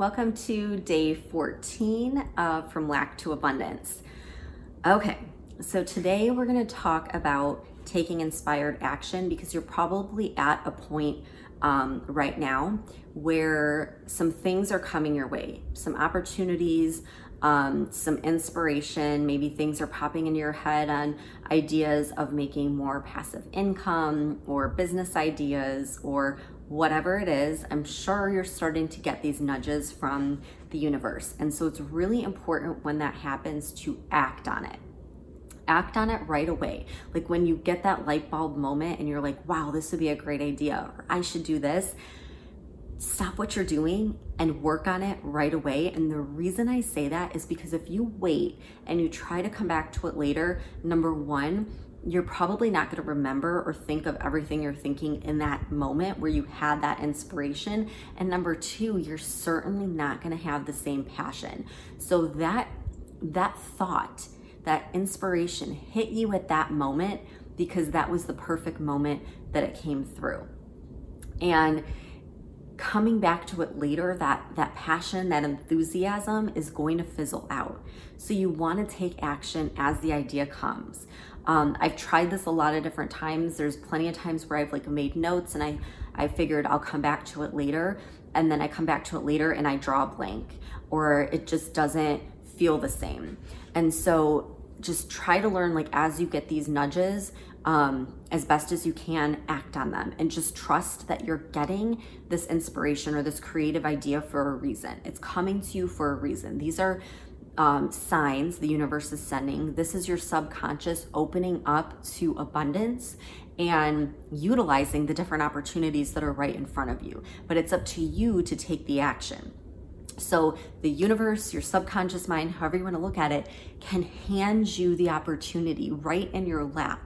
Welcome to day 14 of From Lack to Abundance. Okay, so today we're going to talk about taking inspired action because you're probably at a point um, right now where some things are coming your way, some opportunities, um, some inspiration. Maybe things are popping into your head on ideas of making more passive income or business ideas or whatever it is. I'm sure you're starting to get these nudges from the universe. And so it's really important when that happens to act on it act on it right away. Like when you get that light bulb moment and you're like, wow, this would be a great idea, or I should do this stop what you're doing and work on it right away. And the reason I say that is because if you wait and you try to come back to it later, number one, you're probably not going to remember or think of everything you're thinking in that moment where you had that inspiration. And number two, you're certainly not going to have the same passion. So that that thought, that inspiration hit you at that moment because that was the perfect moment that it came through. And coming back to it later that that passion that enthusiasm is going to fizzle out. So you want to take action as the idea comes. Um, i've tried this a lot of different times. There's plenty of times where i've like made notes and i i figured i'll come back to it later. And then i come back to it later and i draw a blank. Or it just doesn't feel the same and so just try to learn like as you get these nudges um, as best as you can, act on them and just trust that you're getting this inspiration or this creative idea for a reason. It's coming to you for a reason. These are um, signs the universe is sending. This is your subconscious opening up to abundance and utilizing the different opportunities that are right in front of you. But it's up to you to take the action. So, the universe, your subconscious mind, however you want to look at it, can hand you the opportunity right in your lap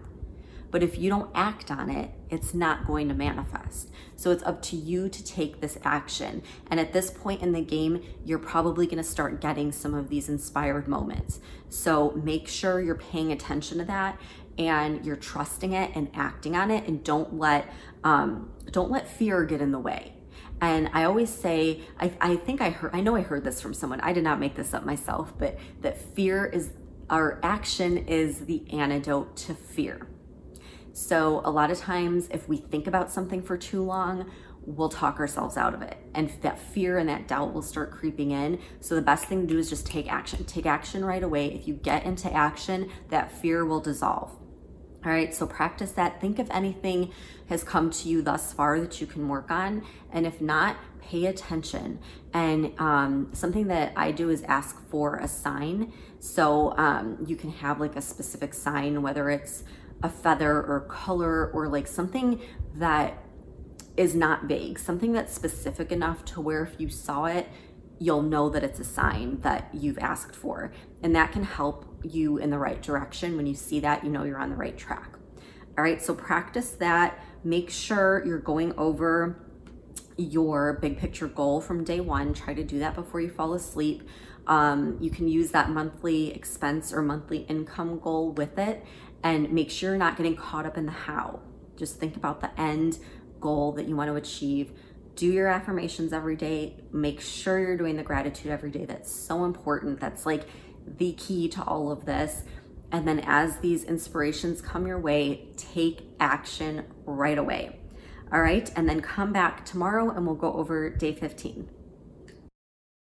but if you don't act on it, it's not going to manifest. So it's up to you to take this action. And at this point in the game, you're probably going to start getting some of these inspired moments. So make sure you're paying attention to that and you're trusting it and acting on it and don't let um, don't let fear get in the way. And I always say, I, I think I heard, I know I heard this from someone. I did not make this up myself, but that fear is, our action is the antidote to fear. So, a lot of times, if we think about something for too long, we'll talk ourselves out of it. And that fear and that doubt will start creeping in. So, the best thing to do is just take action. Take action right away. If you get into action, that fear will dissolve. All right, so practice that. Think if anything has come to you thus far that you can work on. And if not, pay attention. And um, something that I do is ask for a sign. So um, you can have like a specific sign, whether it's a feather or color or like something that is not vague, something that's specific enough to where if you saw it, you'll know that it's a sign that you've asked for. And that can help you in the right direction. When you see that, you know you're on the right track. All right, so practice that. Make sure you're going over your big picture goal from day one. Try to do that before you fall asleep. Um, you can use that monthly expense or monthly income goal with it and make sure you're not getting caught up in the how. Just think about the end goal that you want to achieve. Do your affirmations every day. Make sure you're doing the gratitude every day. That's so important. That's like the key to all of this. And then as these inspirations come your way, take action right away. All right. And then come back tomorrow and we'll go over day 15.